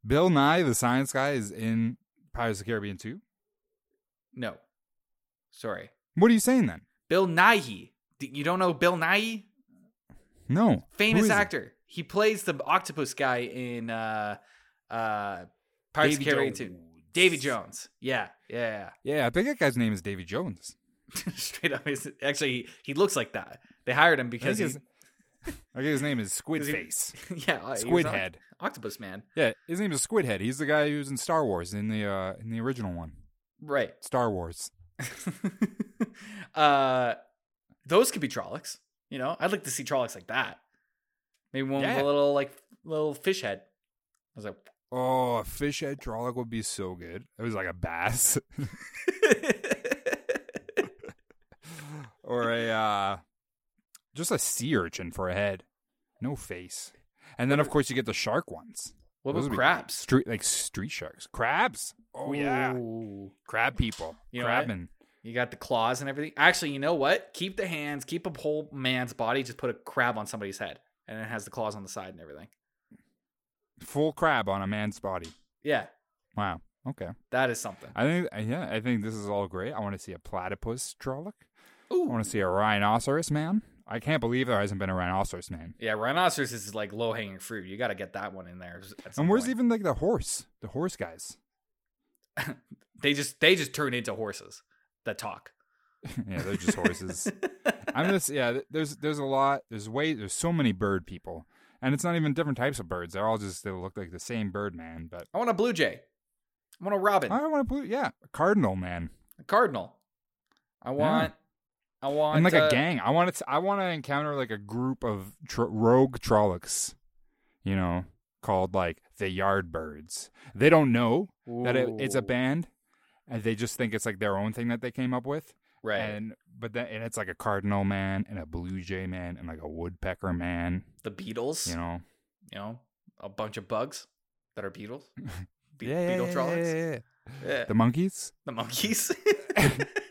Bill Nye, the science guy, is in Pirates of the Caribbean too. No. Sorry. What are you saying then? Bill Nye. You don't know Bill Nye? No, Famous actor. He plays the octopus guy in uh uh Pirates of the Caribbean 2. Davy Jones. Yeah. Yeah. Yeah, I think that guy's name is Davy Jones. Straight up. Actually, he, he looks like that. They hired him because his, I think his name is Squid he- Face. yeah, Squid Head. Octopus man. Yeah, his name is Squid Head. He's the guy who's in Star Wars in the uh in the original one. Right. Star Wars. uh, those could be Trollocs. You know, I'd like to see Trollocs like that. Maybe one with a little like little fish head. I was like, Oh, a fish head Trolloc would be so good. It was like a bass or a uh just a sea urchin for a head. No face. And then of course you get the shark ones. what Those about crabs? Street like street sharks. Crabs. Oh yeah. Crab people. You? Crabbing. You got the claws and everything. Actually, you know what? Keep the hands, keep a whole man's body, just put a crab on somebody's head. And it has the claws on the side and everything. Full crab on a man's body. Yeah, Wow. Okay. that is something. I think uh, yeah, I think this is all great. I want to see a platypus Trolloc. I want to see a rhinoceros man. I can't believe there hasn't been a rhinoceros man. Yeah, rhinoceros is like low hanging fruit. You got to get that one in there. And where's point. even like the horse? The horse guys. they just they just turn into horses that talk. yeah, they're just horses. I'm just yeah. There's there's a lot. There's way there's so many bird people, and it's not even different types of birds. They're all just they look like the same bird man. But I want a blue jay. I want a robin. I want a blue. Yeah, a cardinal man. A cardinal. I want. I want. and like uh, a gang. I want to. I want to encounter like a group of tr- rogue Trollocs, you know, called like the Yardbirds. They don't know that it, it's a band, and they just think it's like their own thing that they came up with. Right. And but then and it's like a cardinal man and a blue jay man and like a woodpecker man. the Beatles. You know. You know, a bunch of bugs that are beetles. Be- yeah, beetle yeah, Trollocs. yeah, yeah, yeah. Yeah. The monkeys. The monkeys.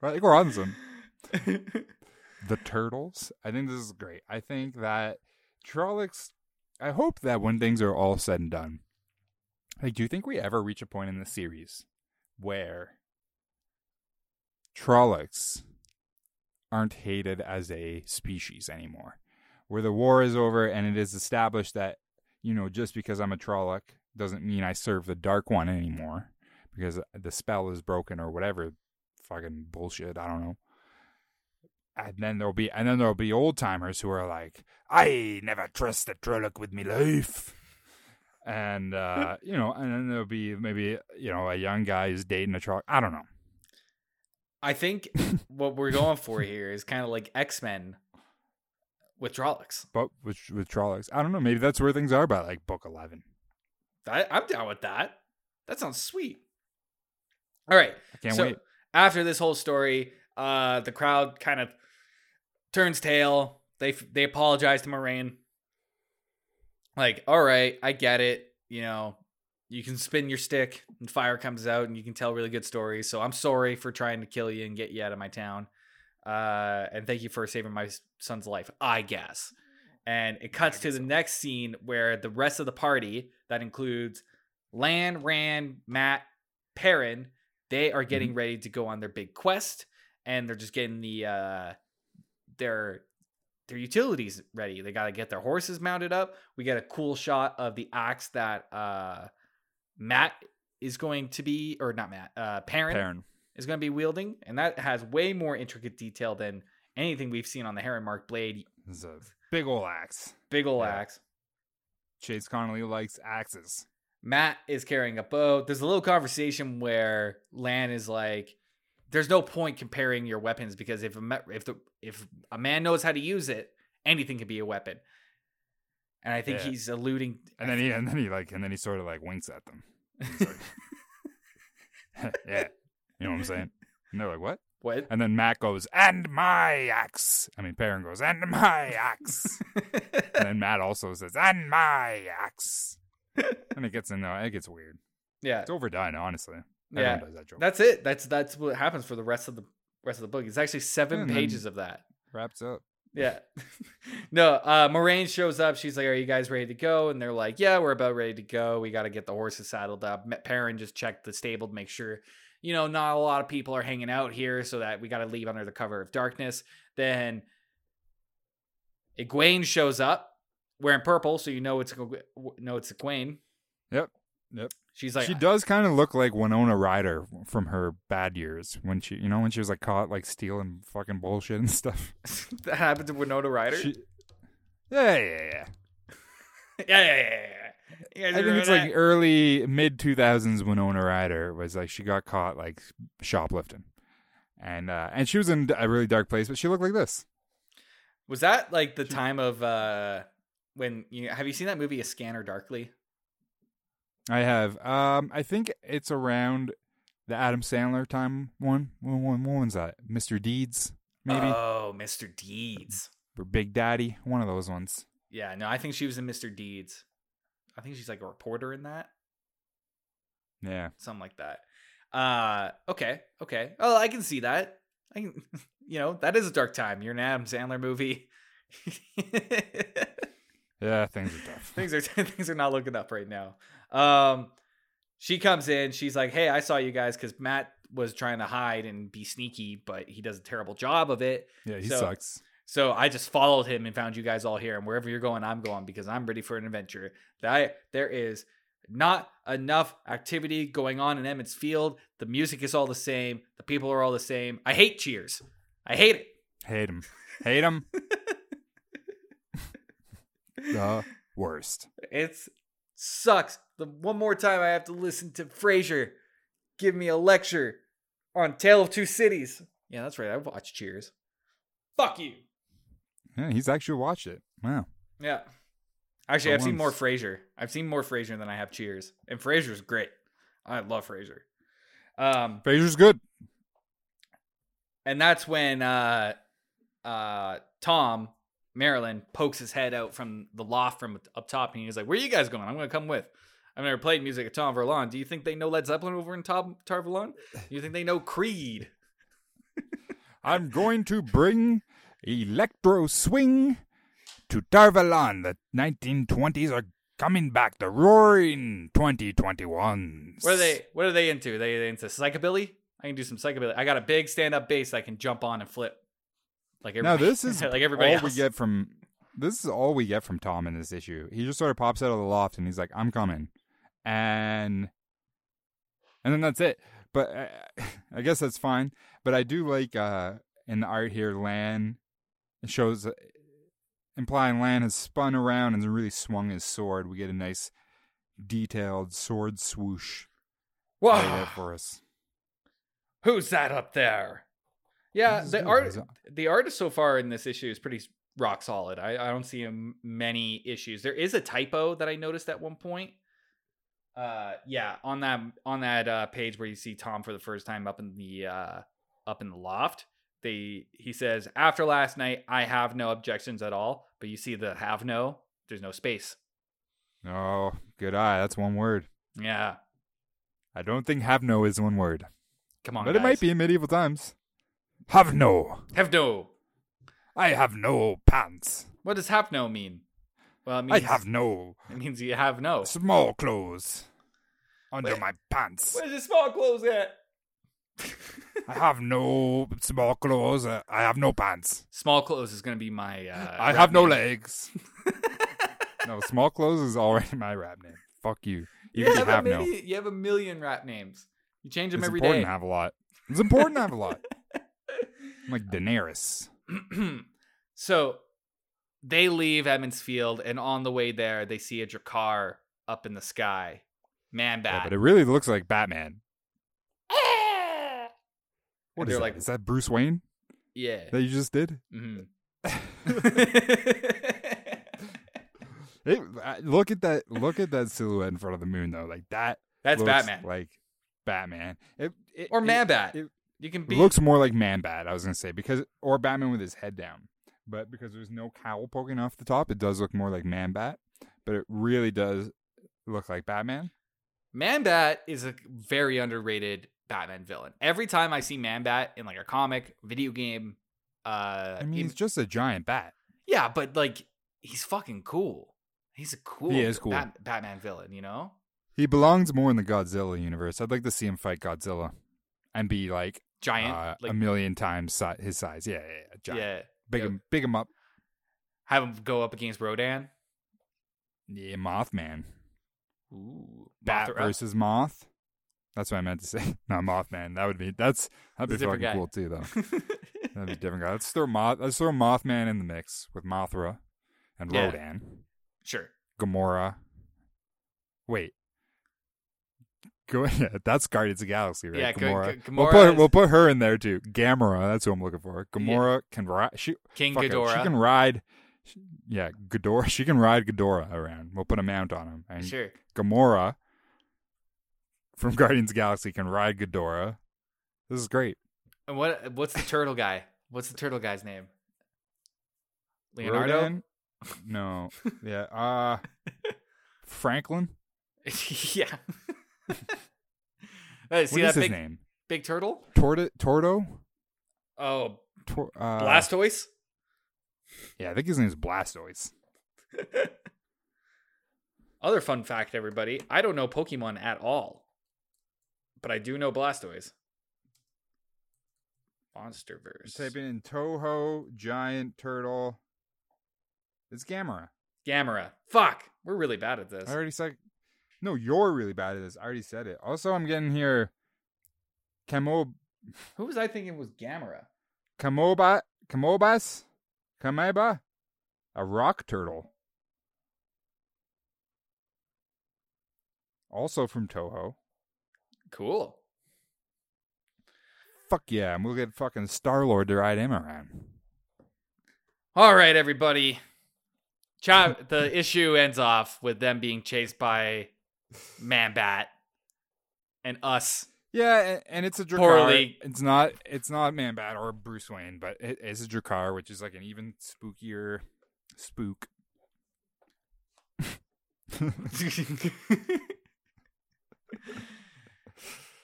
Right, Robinson. the turtles. I think this is great. I think that Trollocs. I hope that when things are all said and done, like, do you think we ever reach a point in the series where Trollocs aren't hated as a species anymore? Where the war is over and it is established that, you know, just because I'm a Trolloc doesn't mean I serve the Dark One anymore because the spell is broken or whatever fucking bullshit. I don't know. And then there'll be and then there'll be old timers who are like, I never trust a Trolloc with me life. And uh, you know, and then there'll be maybe you know a young guy who's dating a Trolloc. I don't know. I think what we're going for here is kind of like X Men with Trollocs. But with with Trollocs, I don't know. Maybe that's where things are by like book eleven. I, I'm down with that. That sounds sweet. All right. I can't so wait. After this whole story, uh, the crowd kind of turns tail. They they apologize to Moiraine. Like, all right, I get it. You know, you can spin your stick and fire comes out, and you can tell really good stories. So I'm sorry for trying to kill you and get you out of my town. Uh, and thank you for saving my son's life. I guess. And it cuts to the next scene where the rest of the party, that includes Lan, Rand, Mat, Perrin, they are getting ready to go on their big quest, and they're just getting the uh, their their utilities ready. They got to get their horses mounted up. We get a cool shot of the axe that uh, Mat is going to be, or not Mat, uh, Perrin, Perrin. is going to be wielding, and that has way more intricate detail than anything we've seen on the Heron Mark blade. Is a big old axe. Big ol' Yeah. axe. Chase Connolly likes axes. Mat is carrying a bow. There's a little conversation where Lan is like, "There's no point comparing your weapons because if a if the if a man knows how to use it, anything can be a weapon." And I think Yeah. he's alluding. And then he and then he like and then he sort of like winks at them. Like, yeah. You know what I'm saying? And they're like, What? what? And then Mat goes, And my axe. I mean Perrin goes, And my axe. and then Mat also says, And my axe. And it gets in there, it gets weird. yeah, It's overdone, honestly. yeah. Everyone does that. That's it. That's that's what happens for the rest of the rest of the book. It's actually seven pages of that. Wraps up. Yeah. no, uh Moiraine shows up. She's like, Are you guys ready to go? And they're like, Yeah, we're about ready to go. We got to get the horses saddled up. Perrin just checked the stable to make sure, you know, not a lot of people are hanging out here so that we got to leave under the cover of darkness. Then Egwene shows up wearing purple, so you know it's know it's Egwene. Yep. Yep. She's like, she does kind of look like Winona Ryder from her bad years when she, you know, when she was like caught like stealing fucking bullshit and stuff. that happened to Winona Ryder. She, yeah, yeah, yeah. yeah, yeah, yeah, yeah. I think it's like early mid two thousands Winona Ryder was like she got caught like shoplifting, and uh and she was in a really dark place, but she looked like this. Was that like the time of uh when you have you seen that movie A Scanner Darkly? I have um I think it's around the Adam Sandler time one. When, when, when one's that? Mr. Deeds maybe Oh, Mr. Deeds. or Big Daddy, one of those ones. Yeah, no, I think she was in Mr. Deeds. I think she's like a reporter in that, Yeah, something like that. Uh, okay, okay. Oh, I can see that. I can, you know, that is a dark time. You're an Adam Sandler movie. yeah, things are tough. things are things are not looking up right now. Um, she comes in. She's like, "Hey, I saw you guys because Mat was trying to hide and be sneaky, but he does a terrible job of it. Yeah, he So- sucks. So I just followed him and found you guys all here. And wherever you're going, I'm going because I'm ready for an adventure. That there is not enough activity going on in Emond's Field. The music is all the same. The people are all the same. I hate Cheers. I hate it. Hate him. Hate him. the worst. It's sucks. The one more time I have to listen to Frasier give me a lecture on Tale of Two Cities. Yeah, that's right. I've watched Cheers. Fuck you. Yeah, he's actually watched it. Wow. Yeah. Actually, For I've seen more once. Frasier. I've seen more Frasier than I have Cheers, and Frasier's great. I love Frasier. Um, Frasier's good. and that's when uh, uh, Thom Merrilin pokes his head out from the loft from up top, and he's like, "Where are you guys going? I'm going to come with." I've never played music at Tar Valon. Do you think they know Led Zeppelin over in Tom Tar Valon? Do you think they know Creed? I'm going to bring electro swing to Tar Valon. The 1920s are coming back. The roaring 2021s. What are they? What are they into? they, they into psychobilly? I can do some psychobilly. I got a big stand-up bass I can jump on and flip. Like Now everybody, this is like everybody all else. we get from. This is all we get from Thom in this issue. He just sort of pops out of the loft and he's like, "I'm coming," and and then that's it. But uh, I guess that's fine. But I do like uh in the art here, Lan it shows uh, implying Lan has spun around and really swung his sword. We get a nice detailed sword swoosh Whoa! for us. Who's that up there? Yeah, the art Is the artist so far in this issue is pretty rock solid. I, I don't see many issues. There is a typo that I noticed at one point. Uh, yeah, on that on that uh, page where you see Thom for the first time up in the uh, up in the loft, they he says after last night I have no objections at all. But you see the have no, there's no space. Oh, good eye. That's one word. Yeah, I don't think have no is one word. come on, but it might be in medieval times. Have no. have no. I have no pants. What does have no mean? Well, it means, I have no it means you have no. small clothes under my pants. Where's your small clothes at? I have no small clothes. Uh, I have no pants. Small clothes is gonna be my. Uh, I have no legs. no, small clothes is already my rap name. Fuck you. You, You have, have a no. million, you have a million rap names. You change them every day. It's important to have a lot. It's important to have a lot. Like Daenerys. so they leave Emond's Field, and on the way there, they see a Draghkar up in the sky. Man Yeah, but it really looks like Batman. What is that? like- is that Bruce Wayne yeah. that you just did? Mhm. It, look at that! Look at that silhouette in front of the moon, though. Like that. That's Batman. Like Batman. It, it, or Man Bat. It- you can be. looks more like Man Bat. I was gonna say because or Batman with his head down, but because there's no cowl poking off the top, it does look more like Man Bat. But it really does look like Batman. Man Bat is a very underrated Batman villain. Every time I see Man Bat in like a comic, video game, uh, I mean, in- he's just a giant bat. yeah, but like he's fucking cool. He's a cool, He is cool. Bat- Batman villain. You know? He belongs more in the Godzilla universe. I'd like to see him fight Godzilla and be like, Giant, uh, like a million times si- his size. Yeah, yeah, yeah. Giant. yeah. Big yeah. him, big him up. Have him go up against Rodan. Yeah, Mothman. Ooh, Bat Mothra. versus Moth. That's what I meant to say. Not Mothman. That would be that's that'd be fucking different cool too, though. That'd be a different guy. Let's throw Moth. Let's throw Mothman in the mix with Mothra and Yeah. Rodan, sure. Gamora. Wait. Go yeah, that's Guardians of the Galaxy, right? Yeah, G- Gamora. We'll put is- we'll put her in there too. Gamora. That's who I'm looking for. Gamora can ride. She King Ghidorah. She can ride. Yeah, Ghidorah. She can ride Ghidorah around. We'll put a mount on him. And Sure. Gamora from Guardians Galaxy can ride Ghidorah. This is great. And what? What's the turtle guy? What's the turtle guy's name? Leonardo. Rodan? No. Yeah. Uh Franklin? yeah. Hey, see what that is his name? big turtle? Torto Torto? Oh, Tor- uh, Blastoise. Yeah, I think his name is Blastoise. Other fun fact, everybody. I don't know Pokemon at all, but I do know Blastoise. Monsterverse. Type in Toho giant turtle. It's Gamera. Gamera. Fuck. We're really bad at this. I already said. No, you're really bad at this. I already said it. Also, I'm getting here. Camo Who was I thinking was Gamera? Kamoba Kamobas Kameba, a rock turtle. Also from Toho. Cool. Fuck yeah, and we'll get fucking Star Lord to ride him around. All right, everybody. Cha- the issue ends off with them being chased by Man Bat and us. Yeah, and it's a Draghkar. Poorly. It's not. It's not Man Bat or Bruce Wayne, but it is a Draghkar, which is like an even spookier spook.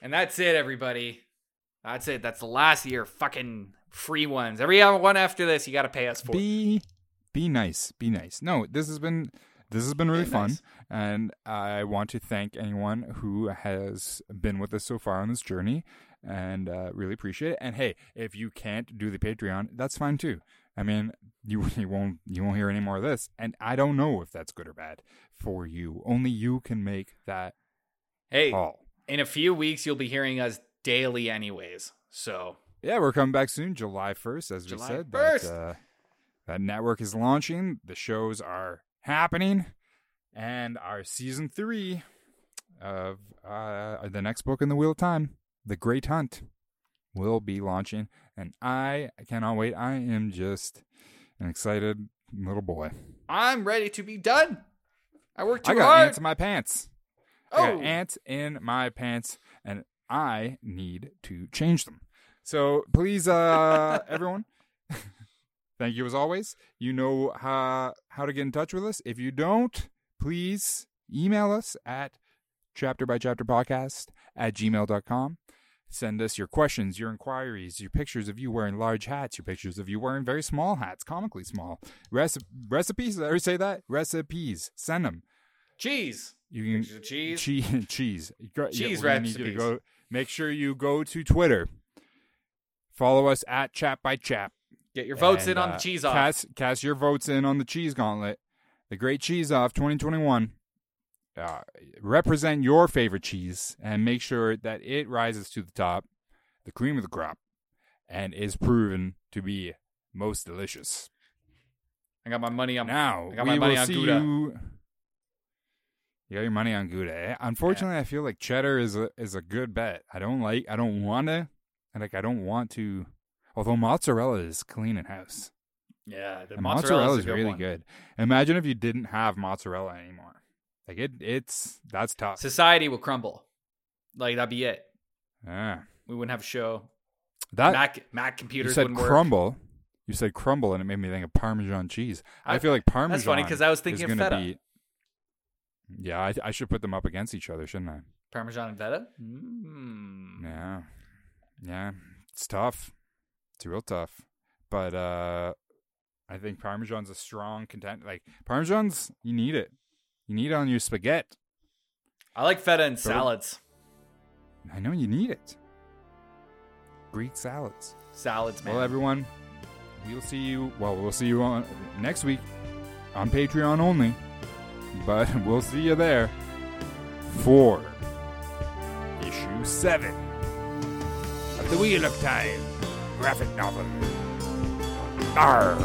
and that's it, everybody. That's it. That's the last year. Fucking free ones. Every one after this, you got to pay us for. Be be nice. Be nice. No, this has been this has been really Be fun, nice. and I want to thank anyone who has been with us so far on this journey, and uh, really appreciate it. And hey, if you can't do the Patreon, that's fine too. I mean, you you won't you won't hear any more of this, and I don't know if that's good or bad for you. Only you can make that hey, call. in a few weeks, you'll be hearing us daily, anyways. So Yeah, we're coming back soon, July first, as July we said. 1st. That, uh, that network is launching. The shows are happening, and our season three of uh, the next book in the Wheel of Time, The Great Hunt, will be launching, and I cannot wait. I am just an excited little boy. I'm ready to be done. I worked too I got hard. ants in my pants. Oh, ants in my pants, and I need to change them. So please, uh, everyone, thank you as always. You know how how to get in touch with us. If you don't, please email us at chapter by chapter podcast at gmail.com. Send us your questions, your inquiries, your pictures of you wearing large hats, your pictures of you wearing very small hats, comically small. Reci- recipes, did I say that? Recipes. Send them. cheese. You can Pictures of cheese. cheese cheese yeah, Cheese to recipes. go make sure you go to twitter follow us at chat by chap Get your votes and, in on uh, the cheese off. cast, cast your votes in on the cheese gauntlet the great cheese off 2021 uh, represent your favorite cheese and make sure that it rises to the top the cream of the crop and is proven to be most delicious I got my money on. now I got we my money will on see Gouda. you. You got your money on Gouda. eh? Unfortunately, I feel like cheddar is a is a good bet. I don't like. I don't want to. Like I don't want to. Although mozzarella is clean in house. Yeah, the mozzarella is really one. good. Imagine if you didn't have mozzarella anymore. Like it. It's that's tough. Society will crumble. Like that'd be it. Yeah. We wouldn't have a show. That Mac Mac you computers said wouldn't work. crumble. You said crumble, and it made me think of Parmesan cheese. I, I- feel like Parmesan. That's funny because I was thinking of feta. be. Yeah, I, I should put them up against each other, shouldn't I? Parmesan and feta. Mm. Yeah. Yeah. It's tough. It's real tough. But uh I think Parmesan's a strong content like Parmesan's you need it. You need it on your spaghetti. I like feta in So- salads. I know you need it. Greek salads. Salads, man. Well everyone, we'll see you well, we'll see you on next week on Patreon only. But we'll see you there for issue seven of the Wheel of Time graphic novel. Arr.